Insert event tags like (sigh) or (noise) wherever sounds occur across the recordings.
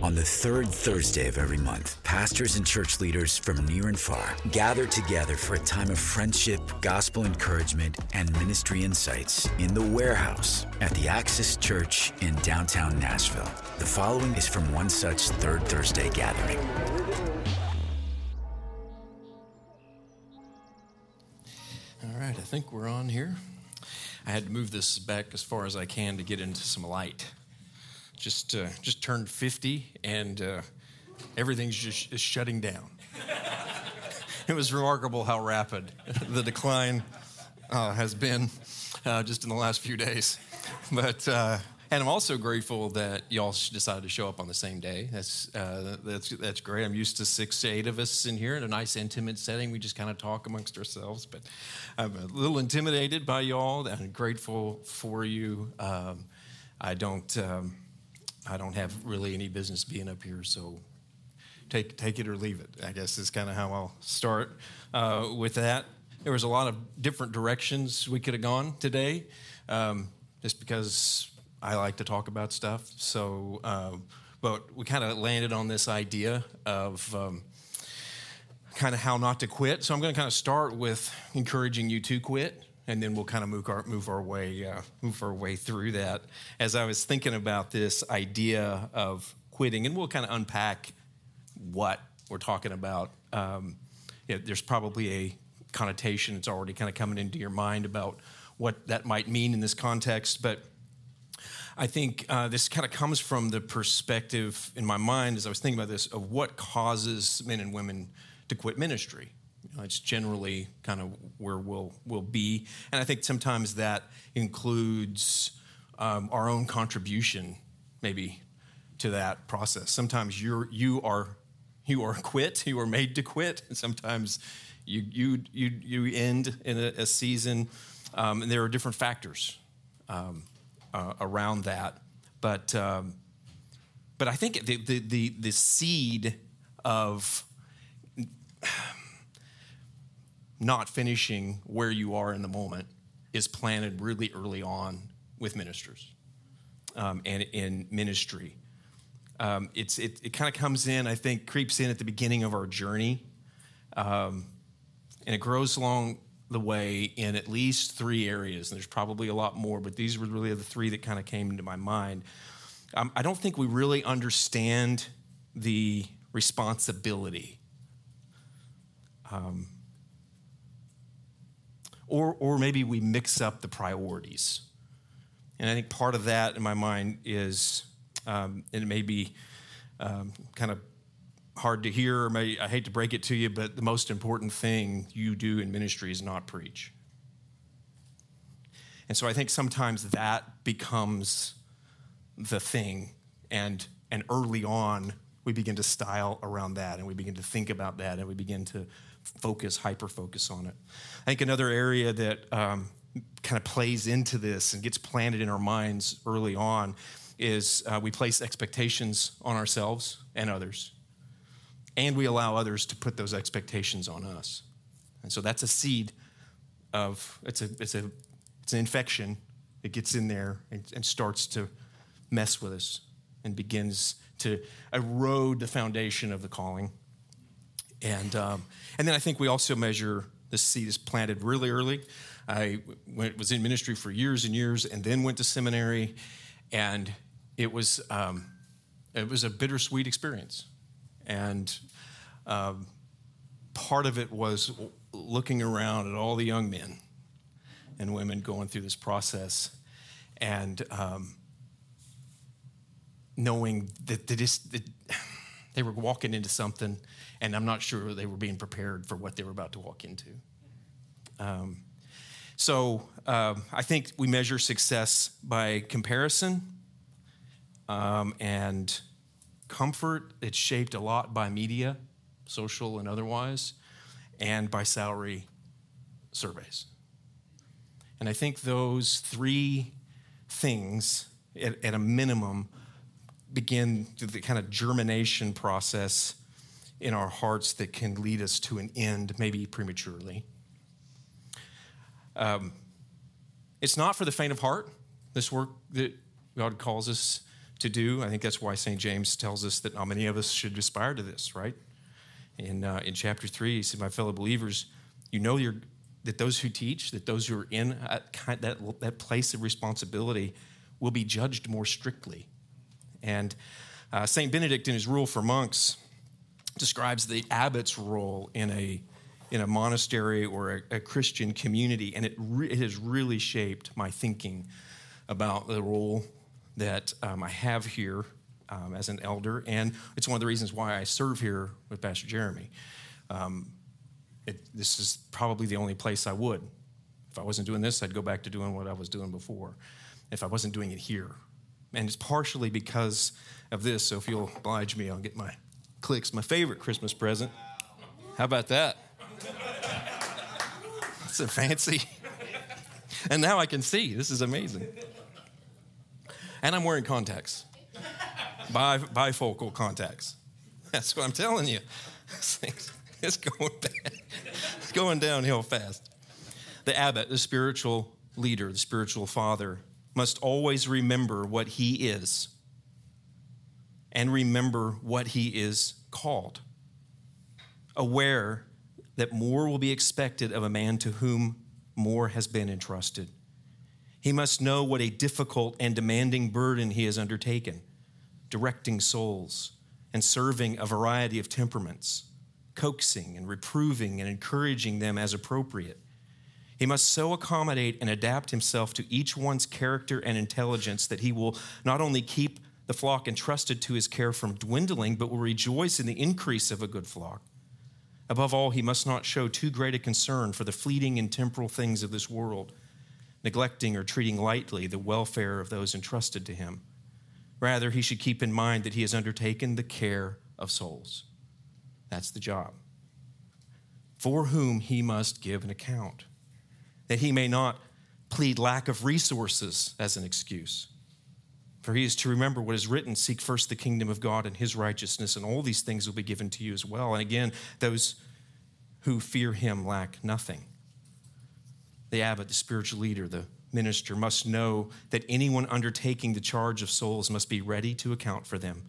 On the third Thursday of every month, pastors and church leaders from near and far gather together for a time of friendship, gospel encouragement, and ministry insights in the warehouse at the Axis Church in downtown Nashville. The following is from one such third Thursday gathering. All right, I think we're on here. I had to move this back as far as I can to get into some light just uh, just turned 50 and uh, everything's just is shutting down. (laughs) it was remarkable how rapid the decline uh, has been uh, just in the last few days. But uh, and I'm also grateful that y'all decided to show up on the same day. That's uh, that's that's great. I'm used to six to eight of us in here in a nice intimate setting. We just kind of talk amongst ourselves. But I'm a little intimidated by y'all. and grateful for you. Um, I don't. Um, I don't have really any business being up here, so take take it or leave it. I guess is kind of how I'll start uh, with that. There was a lot of different directions we could have gone today, um, just because I like to talk about stuff. So, uh, but we kind of landed on this idea of. Um, kind of how not to quit. So I'm going to kind of start with encouraging you to quit and then we'll kind of move our move our way uh, move our way through that. As I was thinking about this idea of quitting, and we'll kind of unpack what we're talking about. Um, there's probably a connotation that's already kind of coming into your mind about what that might mean in this context, but. I think uh, this kind of comes from the perspective in my mind as I was thinking about this of what causes men and women to quit ministry. It's generally kind of where we'll we'll be, and I think sometimes that includes um, our own contribution, maybe, to that process. Sometimes you're you are you are quit, you are made to quit, and sometimes you you you you end in a, a season, um, and there are different factors um, uh, around that, but. Um, but I think the, the, the, the seed of not finishing where you are in the moment is planted really early on with ministers um, and in ministry. Um, it's, it, it kind of comes in, I think, creeps in at the beginning of our journey. Um, and it grows along the way in at least three areas. And there's probably a lot more, but these were really the three that kind of came into my mind. Um, I don't think we really understand the responsibility. Um, or, or maybe we mix up the priorities. And I think part of that in my mind is, um, and it may be um, kind of hard to hear, or I hate to break it to you, but the most important thing you do in ministry is not preach. And so I think sometimes that becomes the thing. And, and early on, we begin to style around that and we begin to think about that and we begin to focus, hyper focus on it. I think another area that um, kind of plays into this and gets planted in our minds early on is uh, we place expectations on ourselves and others, and we allow others to put those expectations on us. And so that's a seed of it's a it's a it's an infection. It gets in there and, and starts to mess with us and begins to erode the foundation of the calling and, um, and then I think we also measure the seed is planted really early. I went, was in ministry for years and years and then went to seminary. And it was, um, it was a bittersweet experience. And um, part of it was looking around at all the young men and women going through this process and um, knowing that, that, that they were walking into something and I'm not sure they were being prepared for what they were about to walk into. Um, so um, I think we measure success by comparison um, and comfort. It's shaped a lot by media, social and otherwise, and by salary surveys. And I think those three things, at, at a minimum, begin the kind of germination process in our hearts that can lead us to an end, maybe prematurely. Um, it's not for the faint of heart, this work that God calls us to do. I think that's why St. James tells us that not many of us should aspire to this, right? In, uh, in chapter 3, he said, My fellow believers, you know you're, that those who teach, that those who are in that, that, that place of responsibility will be judged more strictly. And uh, St. Benedict, in his rule for monks, describes the abbot's role in a, in a monastery or a, a Christian community, and it, re- it has really shaped my thinking about the role that um, I have here um, as an elder, and it's one of the reasons why I serve here with Pastor Jeremy. Um, it, this is probably the only place I would. If I wasn't doing this, I'd go back to doing what I was doing before. If I wasn't doing it here, and it's partially because of this. So if you'll oblige me, I'll get my clicks. My favorite Christmas present. How about that? That's a fancy. And now I can see. This is amazing. And I'm wearing contacts, bifocal contacts. That's what I'm telling you. It's going (laughs) bad. It's going downhill fast. The abbot, the spiritual leader, the spiritual father, must always remember what he is and remember what he is called. Aware that more will be expected of a man to whom more has been entrusted. He must know what a difficult and demanding burden he has undertaken, directing souls and serving a variety of temperaments, coaxing and reproving and encouraging them as appropriate he must so accommodate and adapt himself to each one's character and intelligence that he will not only keep the flock entrusted to his care from dwindling, but will rejoice in the increase of a good flock. Above all, he must not show too great a concern for the fleeting and temporal things of this world, neglecting or treating lightly the welfare of those entrusted to him. Rather, he should keep in mind that he has undertaken the care of souls. That's the job. For whom he must give an account that he may not plead lack of resources as an excuse. For he is to remember what is written seek first the kingdom of God and his righteousness, and all these things will be given to you as well. And again, those who fear him lack nothing. The abbot, the spiritual leader, the minister must know that anyone undertaking the charge of souls must be ready to account for them,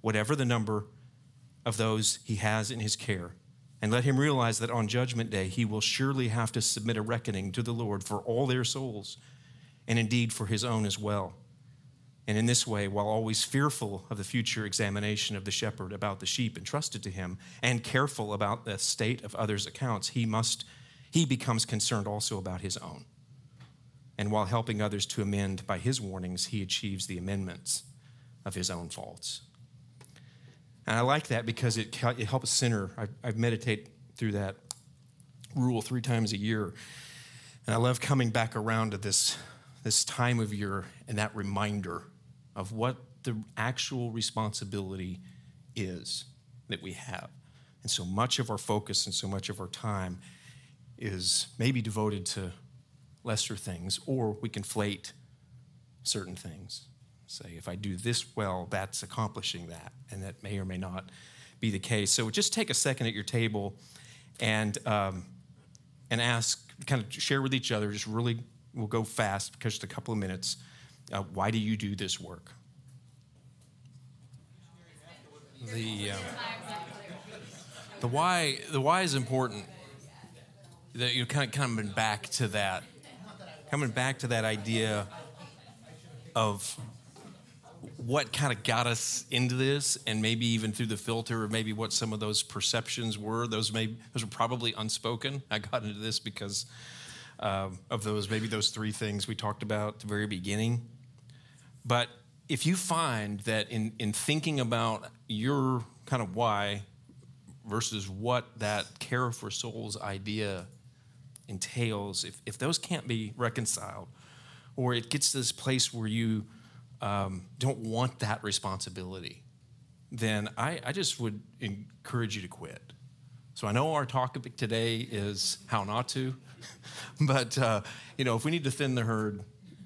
whatever the number of those he has in his care. And let him realize that on Judgment Day, he will surely have to submit a reckoning to the Lord for all their souls, and indeed for his own as well. And in this way, while always fearful of the future examination of the shepherd about the sheep entrusted to him, and careful about the state of others' accounts, he must he becomes concerned also about his own. And while helping others to amend by his warnings, he achieves the amendments of his own faults. And I like that because it, it helps sinner. I, I meditate through that rule three times a year. And I love coming back around to this, this time of year and that reminder of what the actual responsibility is that we have. And so much of our focus and so much of our time is maybe devoted to lesser things, or we conflate certain things say, if I do this well, that's accomplishing that. And that may or may not be the case. So just take a second at your table and, um, and ask, kind of share with each other, just really, we'll go fast because just a couple of minutes. Uh, why do you do this work? The, um, the why the why is important. That you're kind of coming back to that, coming back to that idea of what kind of got us into this and maybe even through the filter of maybe what some of those perceptions were those may those were probably unspoken. I got into this because uh, of those maybe those three things we talked about at the very beginning. But if you find that in in thinking about your kind of why versus what that care for souls idea entails if, if those can't be reconciled or it gets to this place where you um, don't want that responsibility, then I, I just would encourage you to quit. So I know our topic today is how not to, (laughs) but uh, you know if we need to thin the herd,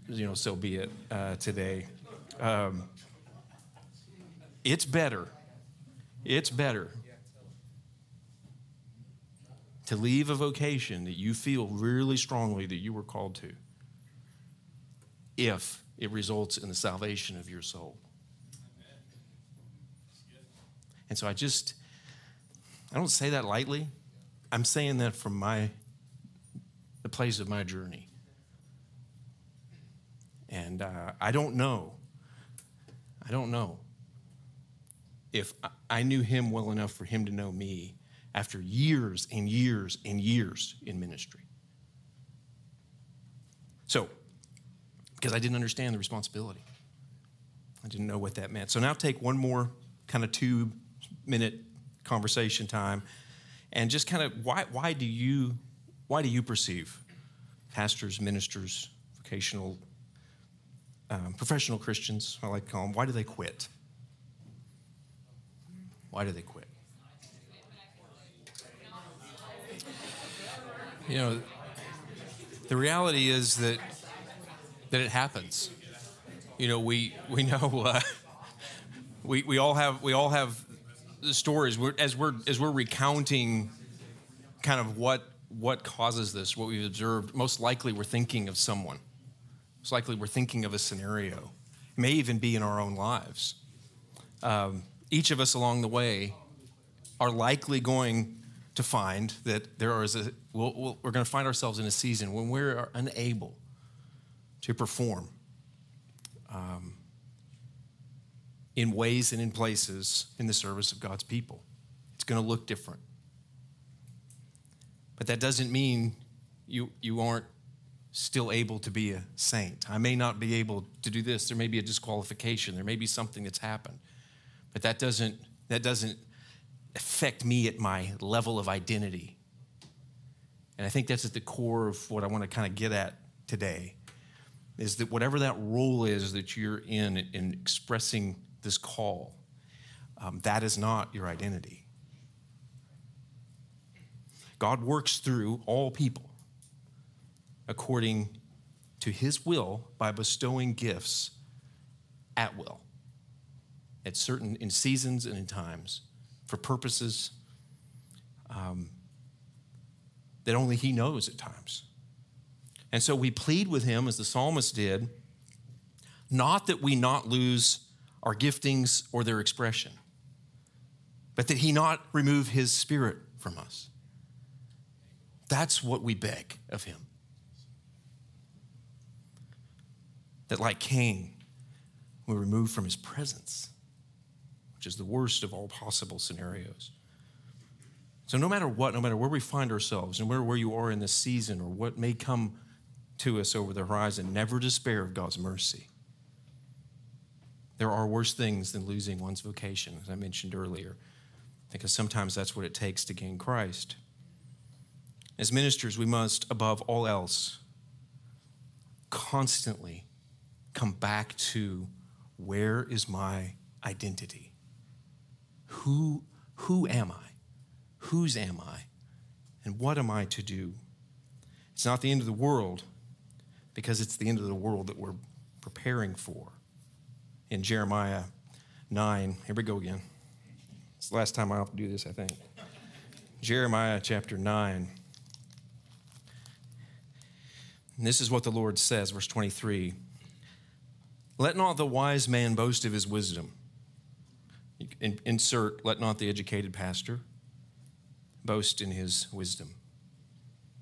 you know so be it uh, today. Um, it's better. It's better to leave a vocation that you feel really strongly that you were called to if it results in the salvation of your soul. And so I just, I don't say that lightly. I'm saying that from my, the place of my journey. And uh, I don't know, I don't know if I knew him well enough for him to know me after years and years and years in ministry. So, because I didn't understand the responsibility, I didn't know what that meant. So now take one more kind of two minute conversation time and just kind of why, why do you why do you perceive pastors ministers vocational um, professional christians i like to call them why do they quit? Why do they quit? You know the reality is that that it happens. You know we we know uh, (laughs) we, we all have we all have the stories. We're, as we're as we're recounting kind of what what causes this what we've observed most likely we're thinking of someone. Most likely we're thinking of a scenario. It may even be in our own lives. Um, each of us along the way are likely going to find that there is a we we we're going to find ourselves in a season when we're unable to perform um, in ways and in places in the service of God's people. It's going to look different. But that doesn't mean you, you aren't still able to be a saint. I may not be able to do this. There may be a disqualification. There may be something that's happened. But that doesn't, that doesn't affect me at my level of identity. And I think that's at the core of what I want to kind of get at today is that whatever that role is that you're in in expressing this call, um, that is not your identity. God works through all people according to his will by bestowing gifts at will, at certain, in seasons and in times, for purposes um, that only he knows at times. And so we plead with him, as the psalmist did, not that we not lose our giftings or their expression, but that he not remove his spirit from us. That's what we beg of him. That, like Cain, we remove from his presence, which is the worst of all possible scenarios. So, no matter what, no matter where we find ourselves, and where, where you are in this season or what may come to us over the horizon, never despair of God's mercy. There are worse things than losing one's vocation, as I mentioned earlier, because sometimes that's what it takes to gain Christ. As ministers, we must, above all else, constantly come back to where is my identity? Who, who am I? Whose am I? And what am I to do? It's not the end of the world because it's the end of the world that we're preparing for in Jeremiah 9. Here we go again. It's the last time I have to do this, I think. Jeremiah chapter 9. And this is what the Lord says, verse 23. Let not the wise man boast of his wisdom. Insert, let not the educated pastor boast in his wisdom,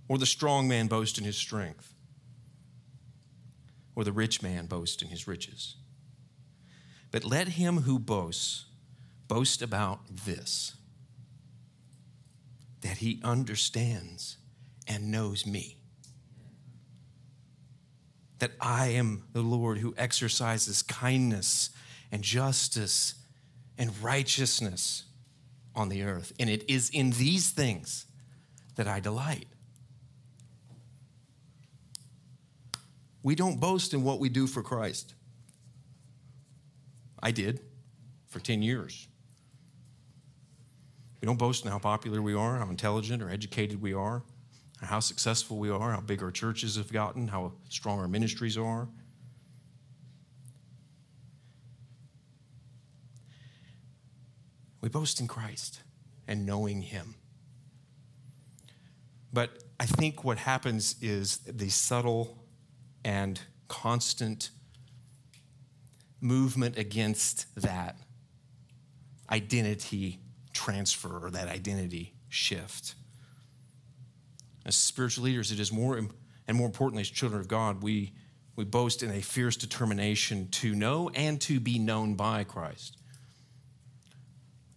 or the strong man boast in his strength, or the rich man boast in his riches. But let him who boasts boast about this that he understands and knows me. That I am the Lord who exercises kindness and justice and righteousness on the earth. And it is in these things that I delight. We don't boast in what we do for Christ. I did for 10 years. We don't boast in how popular we are, how intelligent or educated we are, how successful we are, how big our churches have gotten, how strong our ministries are. We boast in Christ and knowing Him. But I think what happens is the subtle and constant movement against that identity transfer or that identity shift. As spiritual leaders, it is more, and more importantly, as children of God, we, we boast in a fierce determination to know and to be known by Christ.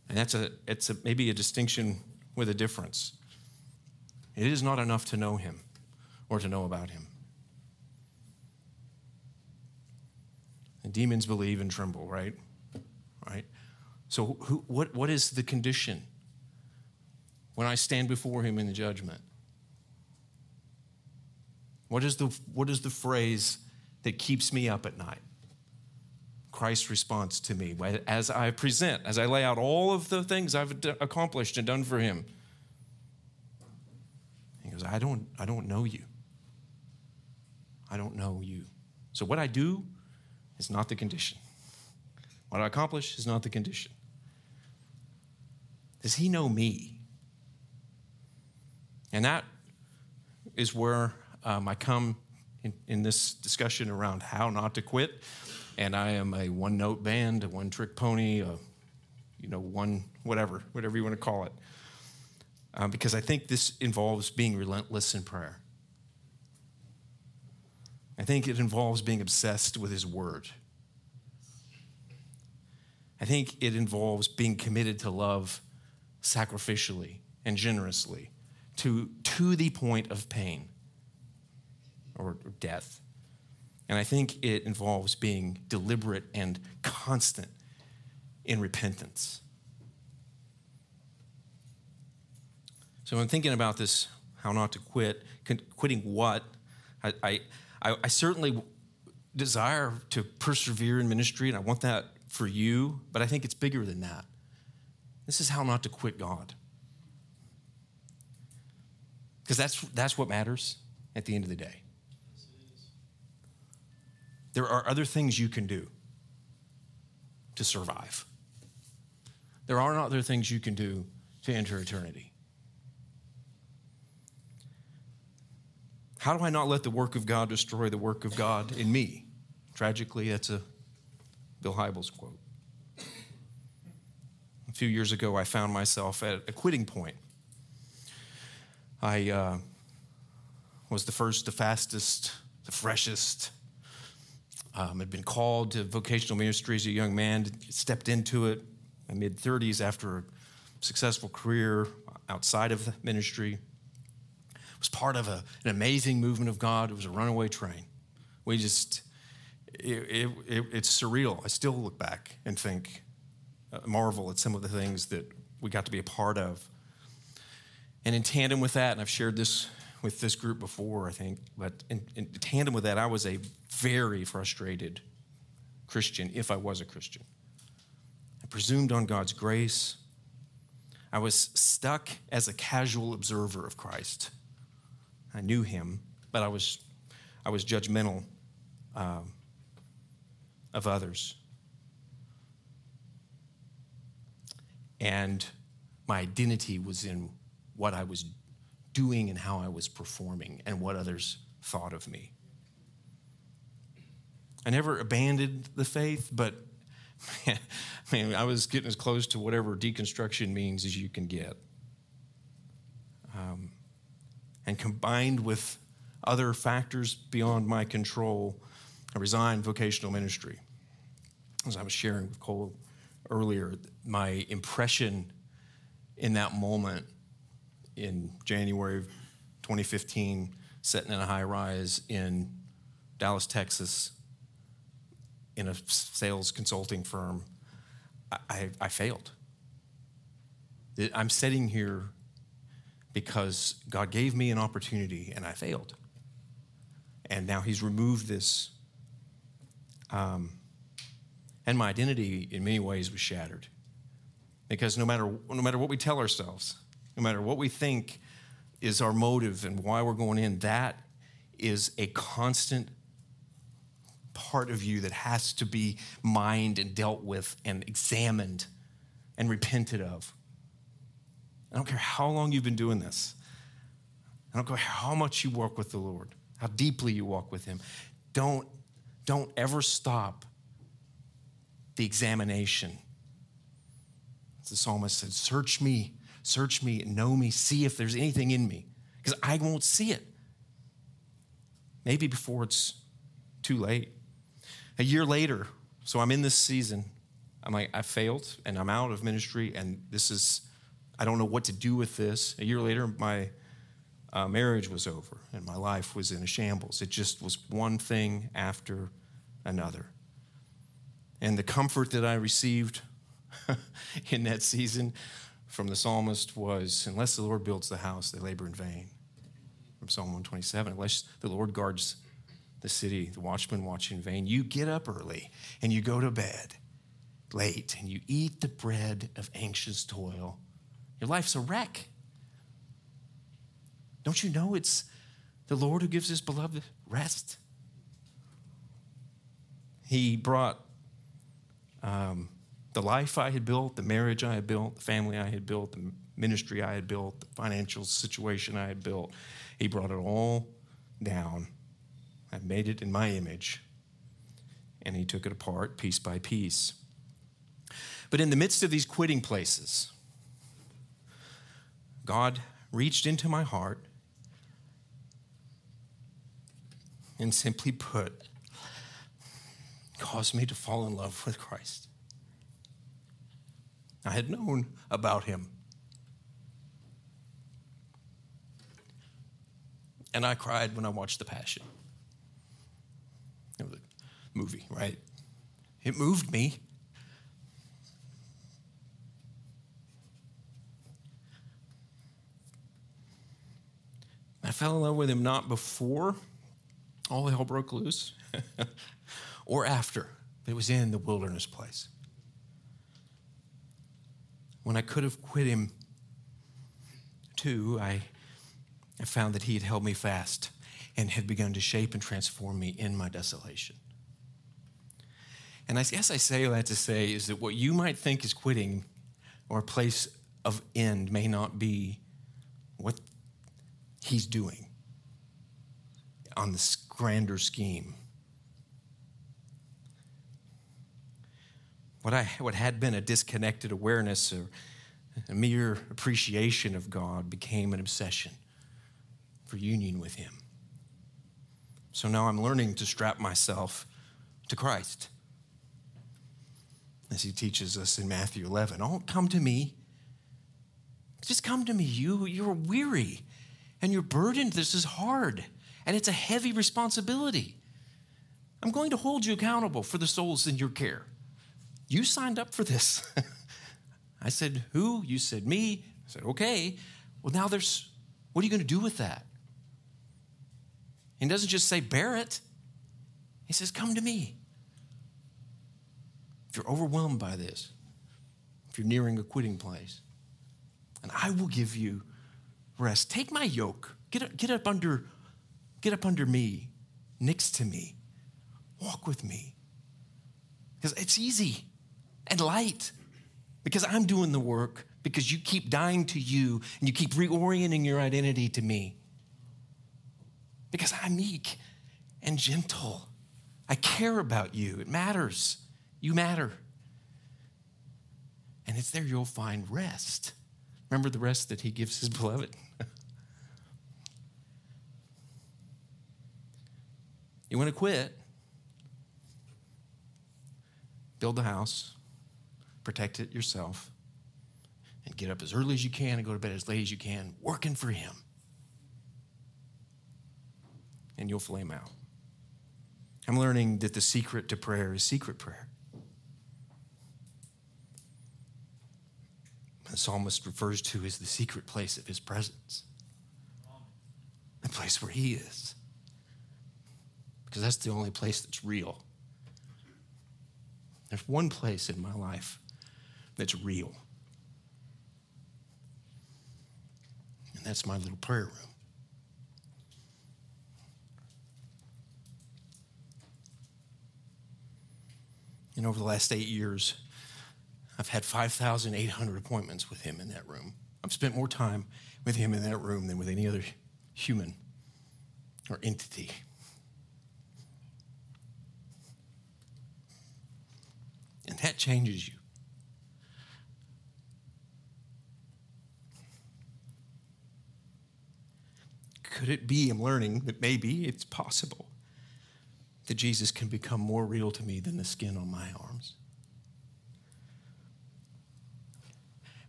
And that's a, it's a, maybe a distinction with a difference. It is not enough to know him or to know about him. And demons believe and tremble, right? Right? So, who, what, what is the condition when I stand before him in the judgment? What is the, what is the phrase that keeps me up at night? Christ's response to me as I present, as I lay out all of the things I've accomplished and done for him. He goes, I don't, I don't know you. I don't know you. So what I do is not the condition. What I accomplish is not the condition. Does he know me? And that is where um, I come in, in this discussion around how not to quit and I am a one note band, a one trick pony, a, you know, one whatever, whatever you want to call it. Um, because I think this involves being relentless in prayer. I think it involves being obsessed with His Word. I think it involves being committed to love sacrificially and generously to, to the point of pain or death. And I think it involves being deliberate and constant in repentance. So, in thinking about this, how not to quit, quitting what, I, I certainly desire to persevere in ministry, and I want that for you, but I think it's bigger than that. This is how not to quit God. Because that's, that's what matters at the end of the day. There are other things you can do to survive. There are other things you can do to enter eternity. How do I not let the work of God destroy the work of God in me? Tragically, that's a Bill Hybels quote. A few years ago, I found myself at a quitting point. I uh, was the first, the fastest, the freshest, um, had been called to vocational ministry as a young man, stepped into it in mid 30s after a successful career outside of ministry. Was part of a, an amazing movement of God. It was a runaway train. We just, it, it, it, it's surreal. I still look back and think, uh, marvel at some of the things that we got to be a part of. And in tandem with that, and I've shared this with this group before, I think, but in, in tandem with that, I was a very frustrated Christian if I was a Christian. I presumed on God's grace. I was stuck as a casual observer of Christ. I knew him, but I was, I was judgmental um, of others. And my identity was in what I was doing and how I was performing and what others thought of me. I never abandoned the faith, but man, (laughs) man, I was getting as close to whatever deconstruction means as you can get. And combined with other factors beyond my control, I resigned vocational ministry. As I was sharing with Cole earlier, my impression in that moment in January of 2015, sitting in a high rise in Dallas, Texas, in a sales consulting firm, I, I failed. I'm sitting here because God gave me an opportunity and I failed. And now He's removed this. Um, and my identity, in many ways, was shattered. Because no matter, no matter what we tell ourselves, no matter what we think is our motive and why we're going in, that is a constant part of you that has to be mined and dealt with and examined and repented of. I don't care how long you've been doing this. I don't care how much you walk with the Lord, how deeply you walk with Him. Don't, don't ever stop the examination The psalmist said, Search me, search me, know me, see if there's anything in me, because I won't see it. Maybe before it's too late. A year later, so I'm in this season. I'm like, I failed and I'm out of ministry, and this is, I don't know what to do with this. A year later, my uh, marriage was over and my life was in a shambles. It just was one thing after another. And the comfort that I received (laughs) in that season from the psalmist was unless the Lord builds the house, they labor in vain. From Psalm 127, unless the Lord guards the city, the watchman watch in vain. You get up early and you go to bed late and you eat the bread of anxious toil. Your life's a wreck. Don't you know it's the Lord who gives his beloved rest? He brought um, the life I had built, the marriage I had built, the family I had built, the ministry I had built, the financial situation I had built. He brought it all down. I made it in my image. And he took it apart piece by piece. But in the midst of these quitting places, God reached into my heart and simply put, caused me to fall in love with Christ. I had known about him. And I cried when I watched The Passion. It was a movie, right? It moved me. I fell in love with him not before all hell broke loose (laughs) or after. It was in the wilderness place. When I could have quit him too, I, I found that he had held me fast and had begun to shape and transform me in my desolation. And I guess I say that to say is that what you might think is quitting or a place of end may not be what he's doing on this grander scheme. What, I, what had been a disconnected awareness or a mere appreciation of God became an obsession for union with Him. So now I'm learning to strap myself to Christ. As He teaches us in Matthew 11, oh, come to me. Just come to me. You, you're weary and you're burdened. This is hard and it's a heavy responsibility. I'm going to hold you accountable for the souls in your care. You signed up for this. (laughs) I said, Who? You said, Me. I said, Okay. Well, now there's, what are you going to do with that? He doesn't just say, Bear it. He says, Come to me. If you're overwhelmed by this, if you're nearing a quitting place, and I will give you rest. Take my yoke. Get up, get up under Get up under me, next to me, walk with me. Because it's easy and light. Because I'm doing the work, because you keep dying to you and you keep reorienting your identity to me. Because I'm meek and gentle. I care about you. It matters. You matter. And it's there you'll find rest. Remember the rest that he gives his beloved? You want to quit? Build the house, protect it yourself, and get up as early as you can and go to bed as late as you can, working for Him. And you'll flame out. I'm learning that the secret to prayer is secret prayer. The psalmist refers to as the secret place of his presence, the place where he is because that's the only place that's real. There's one place in my life that's real, and that's my little prayer room. And over the last eight years, I've had 5,800 appointments with him in that room. I've spent more time with him in that room than with any other human or entity. and that changes you. Could it be I'm learning that maybe it's possible that Jesus can become more real to me than the skin on my arms?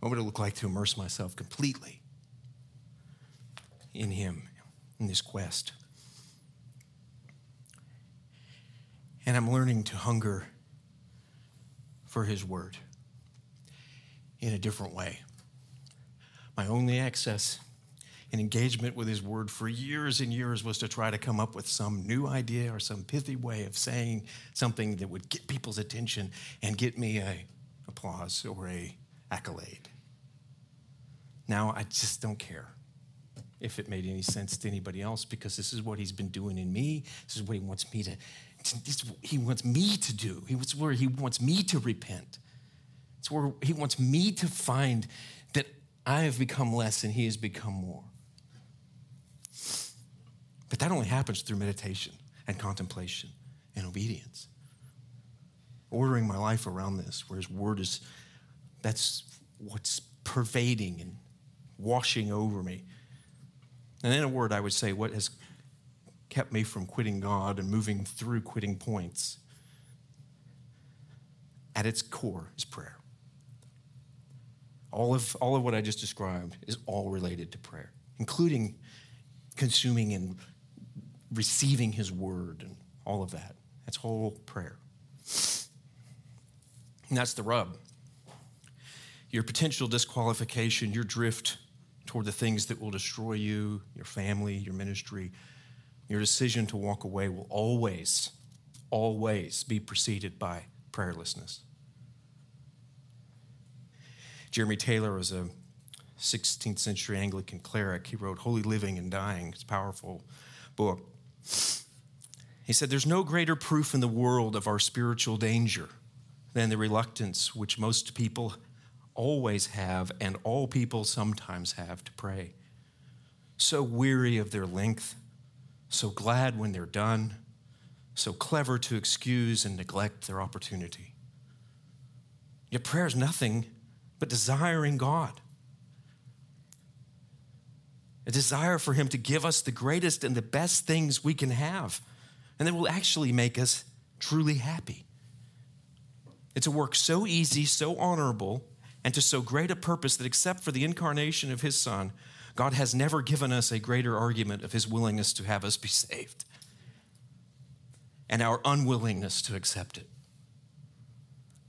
What would it look like to immerse myself completely in Him, in this quest? And I'm learning to hunger for His Word in a different way. My only access and engagement with His Word for years and years was to try to come up with some new idea or some pithy way of saying something that would get people's attention and get me a applause or a accolade. Now I just don't care if it made any sense to anybody else because this is what he's been doing in me. This is what he wants me to, he wants me to do. It's where he wants me to repent. It's where he wants me to find that I have become less and he has become more. But that only happens through meditation and contemplation and obedience. Ordering my life around this, where his word is, that's what's pervading and washing over me. And in a word, I would say what has kept me from quitting God and moving through quitting points at its core is prayer. All of, all of what I just described is all related to prayer, including consuming and receiving His word and all of that. That's whole prayer. And that's the rub. Your potential disqualification, your drift toward the things that will destroy you, your family, your ministry, your decision to walk away will always, always be preceded by prayerlessness. Jeremy Taylor was a 16th century Anglican cleric. He wrote Holy Living and Dying. It's a powerful book. He said, There's no greater proof in the world of our spiritual danger than the reluctance which most people always have and all people sometimes have to pray. So weary of their length, so glad when they're done, so clever to excuse and neglect their opportunity. Yet prayer is nothing but desiring God. A desire for Him to give us the greatest and the best things we can have, and that will actually make us truly happy. It's a work so easy, so honorable, and to so great a purpose that except for the incarnation of his Son, God has never given us a greater argument of his willingness to have us be saved and our unwillingness to accept it.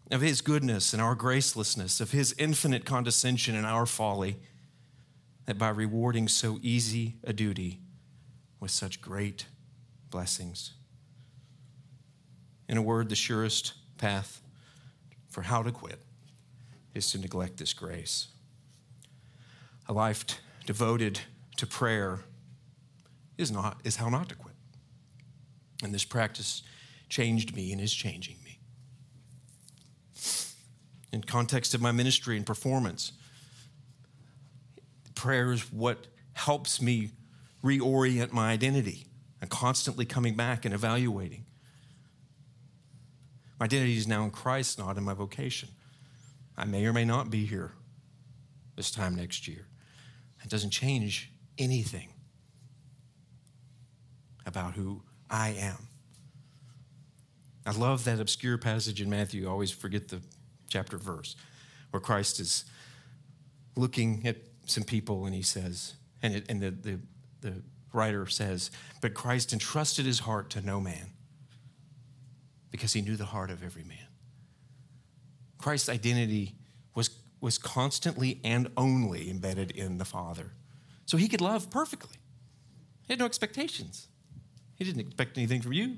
Of his goodness and our gracelessness, of his infinite condescension and our folly, that by rewarding so easy a duty with such great blessings. In a word, the surest path for how to quit is to neglect this grace. A life devoted to prayer is not is how not to quit. And this practice changed me and is changing me. In context of my ministry and performance, prayer is what helps me reorient my identity and constantly coming back and evaluating. My identity is now in Christ, not in my vocation. I may or may not be here this time next year. It doesn't change anything about who I am. I love that obscure passage in Matthew. I always forget the chapter verse where Christ is looking at some people and he says, and, it, and the, the, the writer says, but Christ entrusted his heart to no man because he knew the heart of every man. Christ's identity was, was constantly and only embedded in the Father. So he could love perfectly. He had no expectations. He didn't expect anything from you.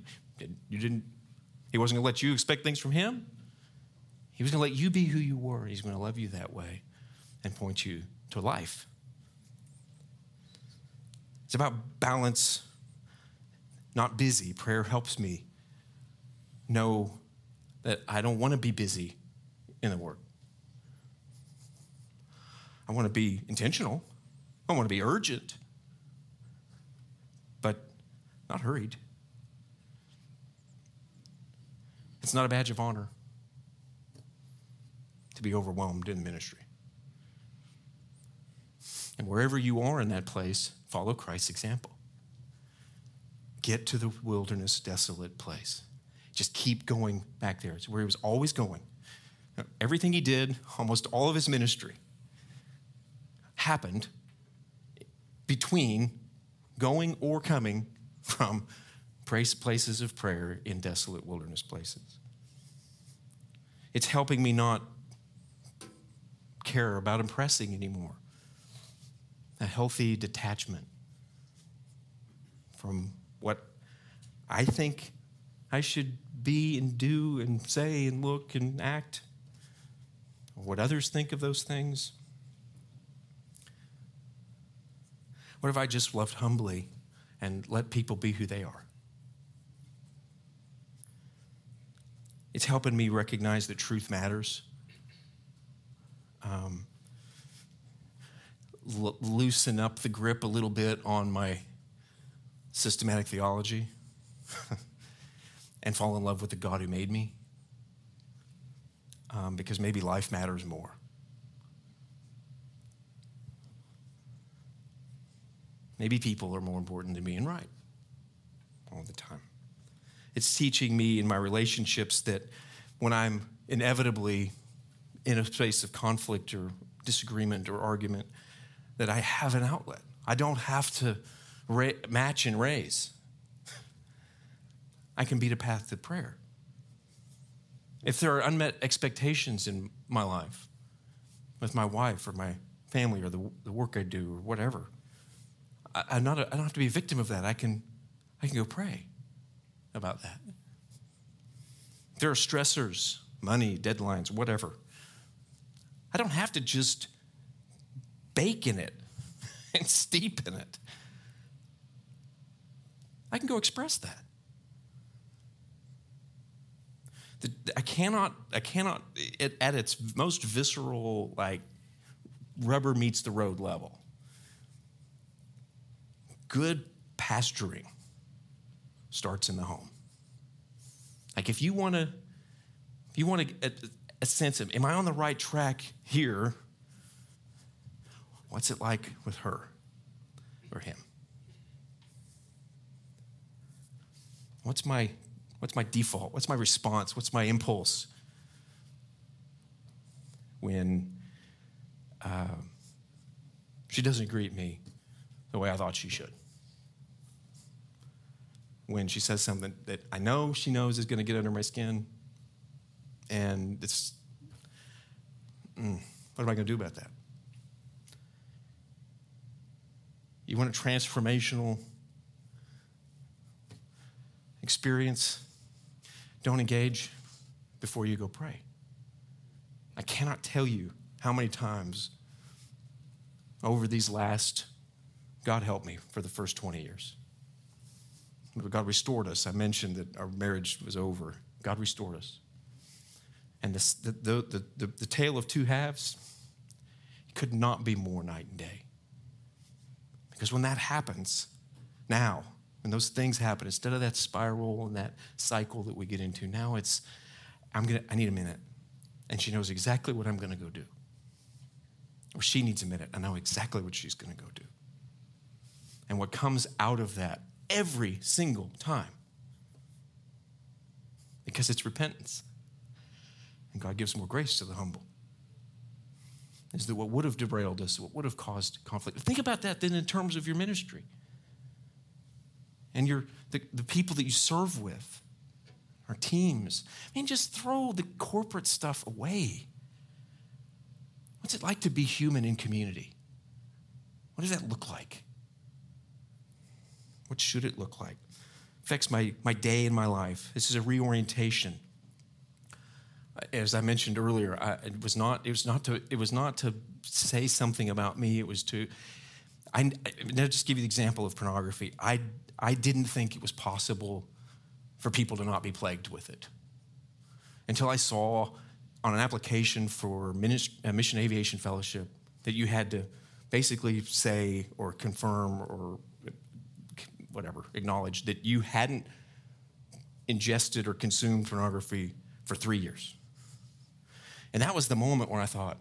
You didn't, he wasn't going to let you expect things from him. He was going to let you be who you were. He's going to love you that way and point you to life. It's about balance, not busy. Prayer helps me know that I don't want to be busy in the work. I want to be intentional. I want to be urgent, but not hurried. It's not a badge of honor to be overwhelmed in ministry. And wherever you are in that place, follow Christ's example. get to the wilderness, desolate place. Just keep going back there. It's where he was always going. Everything he did, almost all of his ministry, happened between going or coming from places of prayer in desolate wilderness places. It's helping me not care about impressing anymore. A healthy detachment from what I think I should be and do and say and look and act, what others think of those things. What if I just loved humbly and let people be who they are? It's helping me recognize that truth matters. Um, loosen up the grip a little bit on my systematic theology (laughs) and fall in love with the God who made me. Um, because maybe life matters more. Maybe people are more important than being right all the time. It's teaching me in my relationships that when I'm inevitably in a space of conflict or disagreement or argument, that I have an outlet. I don't have to ra- match and raise. I can beat a path to prayer. If there are unmet expectations in my life with my wife or my family or the, the work I do or whatever, I, I'm not a, I don't have to be a victim of that. I can, I can go pray about that. There are stressors, money, deadlines, whatever. I don't have to just bake in it (laughs) and steep in it. I can go express that. I cannot, I cannot, at its most visceral, like rubber meets the road level, good pastoring starts in the home. Like if you want to, if you want a, a sense of, am I on the right track here? What's it like with her or him? What's my, what's my default? What's my response? What's my impulse when uh, she doesn't greet me the way I thought she should? When she says something that I know she knows is going to get under my skin, and it's, mm, what am I going to do about that? You want a transformational experience? Don't engage before you go pray. I cannot tell you how many times over these last, God help me, for the first 20 years. God restored us. I mentioned that our marriage was over. God restored us. And the, the, the, the, the tale of two halves could not be more night and day. Because when that happens, now, when those things happen, instead of that spiral and that cycle that we get into, now it's, I'm gonna, I need a minute. And she knows exactly what I'm gonna go do. Or she needs a minute. I know exactly what she's gonna go do. And what comes out of that every single time, because it's repentance. And God gives more grace to the humble. Is that what would have derailed us, what would have caused conflict? Think about that then in terms of your ministry and your, the, the people that you serve with, our teams. I mean, just throw the corporate stuff away. What's it like to be human in community? What does that look like? What should it look like? affects my, my day and my life. This is a reorientation. Uh, as I mentioned earlier, I, it was not it was not to it was not to say something about me. It was to I, I just give you the example of pornography. I I didn't think it was possible for people to not be plagued with it until I saw on an application for Mission Aviation Fellowship that you had to basically say or confirm or whatever, acknowledged that you hadn't ingested or consumed pornography for three years. And that was the moment when I thought,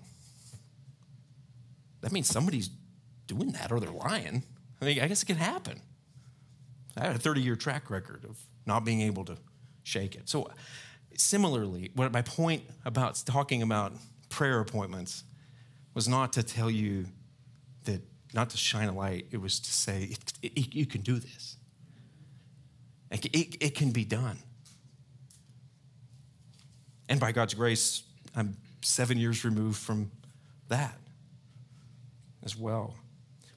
that means somebody's doing that or they're lying. I mean, I guess it can happen. I had a 30 year track record of not being able to shake it. So, similarly, what my point about talking about prayer appointments was not to tell you not to shine a light, it was to say, it, it, you can do this. It, it, can be done. And by God's grace, I'm seven years removed from that as well.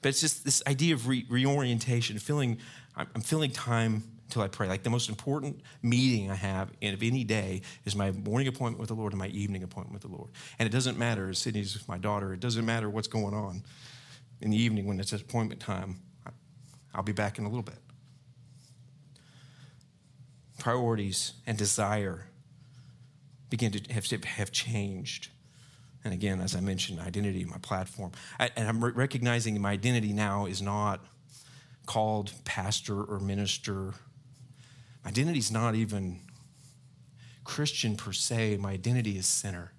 But it's just this idea of re- reorientation, feeling, I'm feeling time until I pray. Like the most important meeting I have of any day is my morning appointment with the Lord and my evening appointment with the Lord. And it doesn't matter, Sydney's with my daughter, it doesn't matter what's going on in the evening when it's appointment time. I'll be back in a little bit. Priorities and desire begin to have, have changed. And again, as I mentioned, identity, my platform. I, and I'm re- recognizing my identity now is not called pastor or minister. My identity is not even Christian per se. My identity is sinner.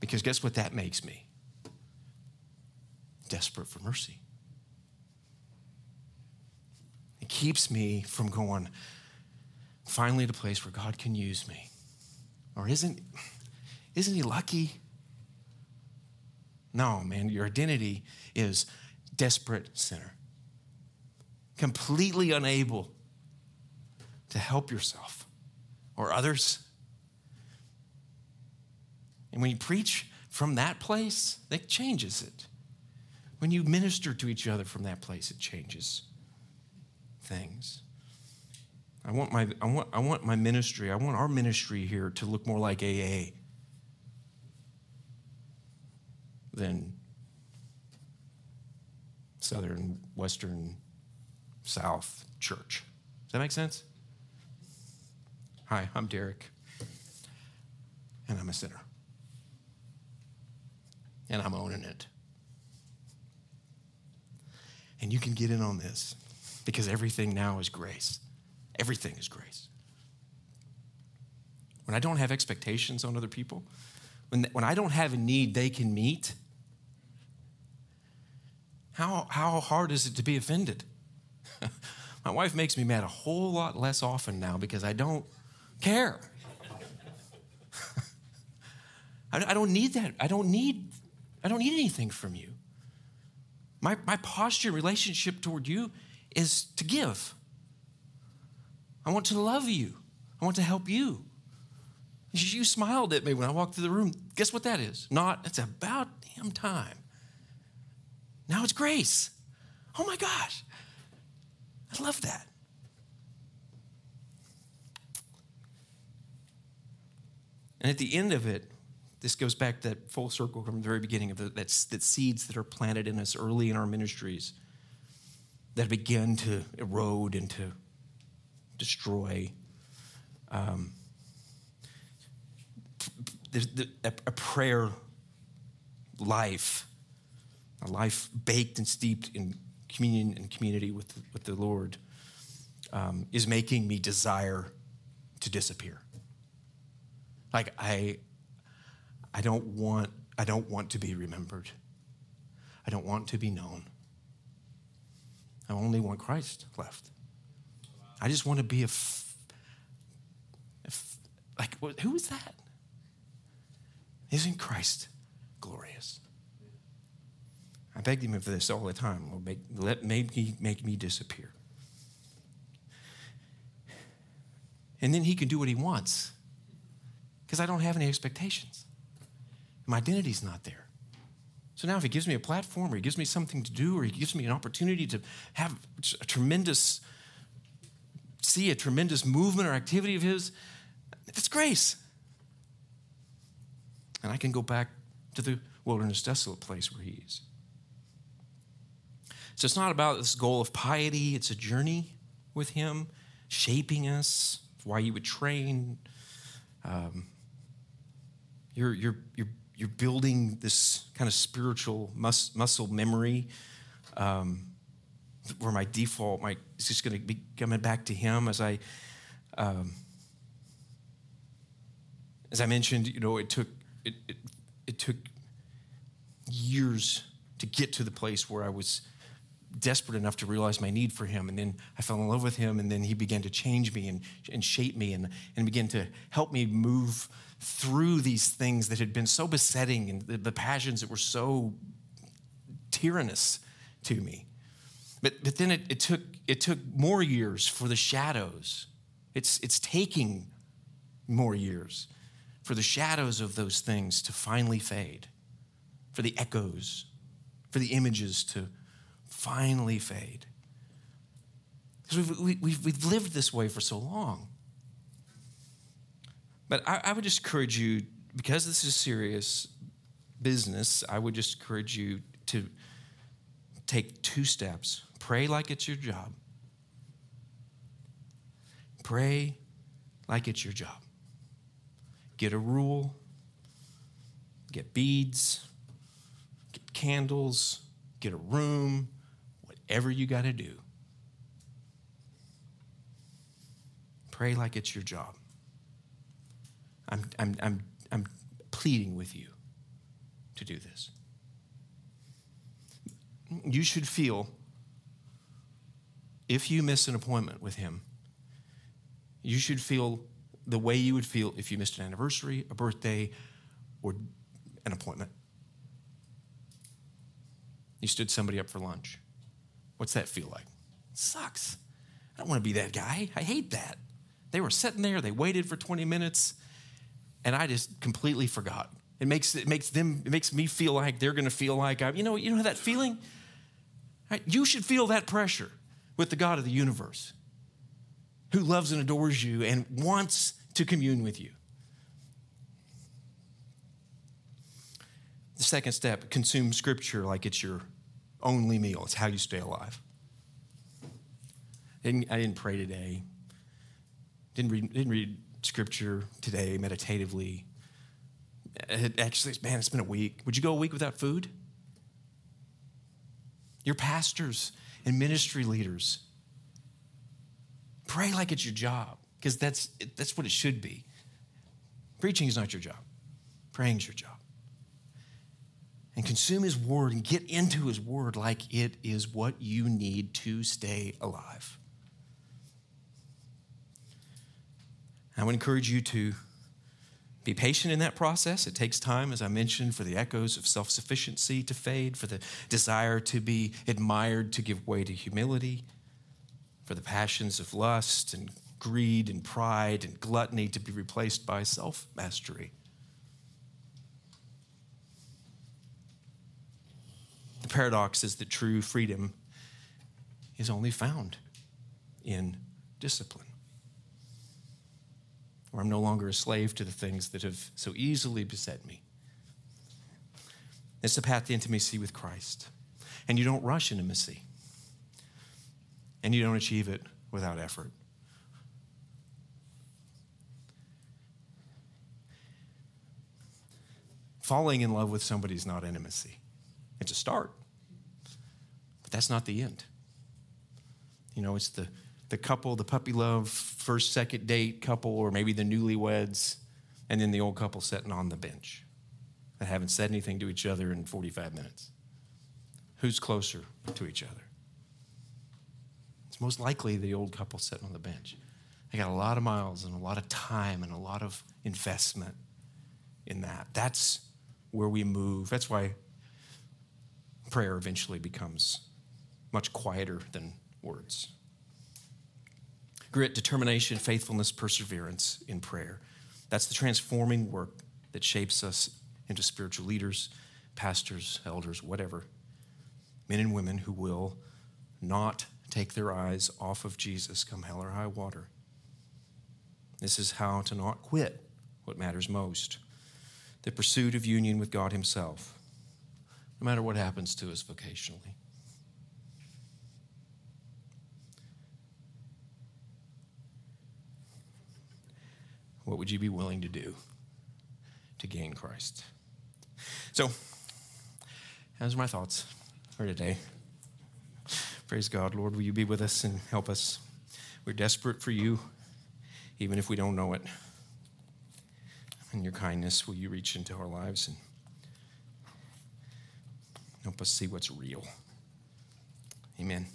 Because guess what that makes me? Desperate for mercy. It keeps me from going finally to a place where God can use me. Or isn't, isn't he lucky? No, man, your identity is desperate sinner, completely unable to help yourself or others. And when you preach from that place, that changes it. When you minister to each other from that place, it changes things. I want my, I want, I want my ministry, I want our ministry here to look more like AA than Southern, Western, South Church. Does that make sense? Hi, I'm Derek, and I'm a sinner. And I'm owning it. And you can get in on this because everything now is grace. Everything is grace. When I don't have expectations on other people, when, when I don't have a need they can meet, how, how hard is it to be offended? (laughs) My wife makes me mad a whole lot less often now because I don't care. (laughs) I, don't need that. I don't need, I don't need anything from you. My, my posture relationship toward you is to give. I want to love you. I want to help you. You smiled at me when I walked through the room. Guess what that is? Not, it's about damn time. Now it's grace. Oh my gosh. I love that. And at the end of it, this goes back to that full circle from the very beginning of the, that, that seeds that are planted in us early in our ministries that begin to erode and to destroy. Um, the, a, a prayer life a life baked and steeped in communion and community with, with the Lord, um, is making me desire to disappear. Like I, I don't want, I don't want to be remembered. I don't want to be known. I only want Christ left. I just want to be a, f- a f- like who is that? Isn't Christ glorious? I begged him for this all the time. Lord, make, let, make, me, make me disappear. And then he can do what he wants because I don't have any expectations. My identity's not there. So now, if he gives me a platform or he gives me something to do or he gives me an opportunity to have a tremendous, see a tremendous movement or activity of his, that's grace. And I can go back to the wilderness desolate place where he is. So it's not about this goal of piety, it's a journey with Him, shaping us, why you would train. Um, you're, you're, you're, you're building this kind of spiritual mus- muscle memory um, where my default my, is just going to be coming back to Him as I. Um, as I mentioned, you know, it took it, it, it took years to get to the place where I was desperate enough to realize my need for him. And then I fell in love with him, and then he began to change me and, and shape me and, and begin to help me move through these things that had been so besetting and the, the passions that were so tyrannous to me. But, but then it, it, took, it took more years for the shadows. It's, it's taking more years for the shadows of those things to finally fade, for the echoes, for the images to finally fade. Because we've, we've, we've lived this way for so long. But I, I would just encourage you, because this is serious business, I would just encourage you to take two steps. Pray like it's your job. Pray like it's your job. Get a rule, get beads, get candles, get a room, whatever you got to do. Pray like it's your job. I'm, I'm, I'm, I'm pleading with you to do this. You should feel, if you miss an appointment with Him, you should feel the way you would feel if you missed an anniversary, a birthday, or an appointment. You stood somebody up for lunch. What's that feel like? It sucks. I don't want to be that guy. I hate that. They were sitting there, they waited for 20 minutes, and I just completely forgot. It makes, it makes them, it makes me feel like they're gonna feel like I, you know, you know that feeling? You should feel that pressure with the God of the universe who loves and adores you and wants to commune with you. The second step consume scripture like it's your only meal, it's how you stay alive. I didn't, I didn't pray today, didn't read, didn't read scripture today meditatively. It actually, man, it's been a week. Would you go a week without food? Your pastors and ministry leaders Pray like it's your job, because that's, that's what it should be. Preaching is not your job, praying is your job. And consume His Word and get into His Word like it is what you need to stay alive. I would encourage you to be patient in that process. It takes time, as I mentioned, for the echoes of self sufficiency to fade, for the desire to be admired to give way to humility for the passions of lust and greed and pride and gluttony to be replaced by self mastery. The paradox is that true freedom is only found in discipline, where I'm no longer a slave to the things that have so easily beset me. It's the path to intimacy with Christ. And you don't rush intimacy and you don't achieve it without effort. Falling in love with somebody is not intimacy. It's a start, but that's not the end. You know, it's the, the couple, the puppy love, first, second date couple, or maybe the newlyweds, and then the old couple sitting on the bench that haven't said anything to each other in 45 minutes. Who's closer to each other? It's most likely the old couple sitting on the bench. They got a lot of miles and a lot of time and a lot of investment in that. That's where we move. That's why prayer eventually becomes much quieter than words. Grit, determination, faithfulness, perseverance in prayer. That's the transforming work that shapes us into spiritual leaders, pastors, elders, whatever. Men and women who will not take their eyes off of Jesus come hell or high water. This is how to not quit what matters most the pursuit of union with God Himself, no matter what happens to us vocationally. What would you be willing to do to gain Christ? So, those are my thoughts for today. Praise God. Lord, will you be with us and help us? We're desperate for you, even if we don't know it. In your kindness, will you reach into our lives and help us see what's real. Amen.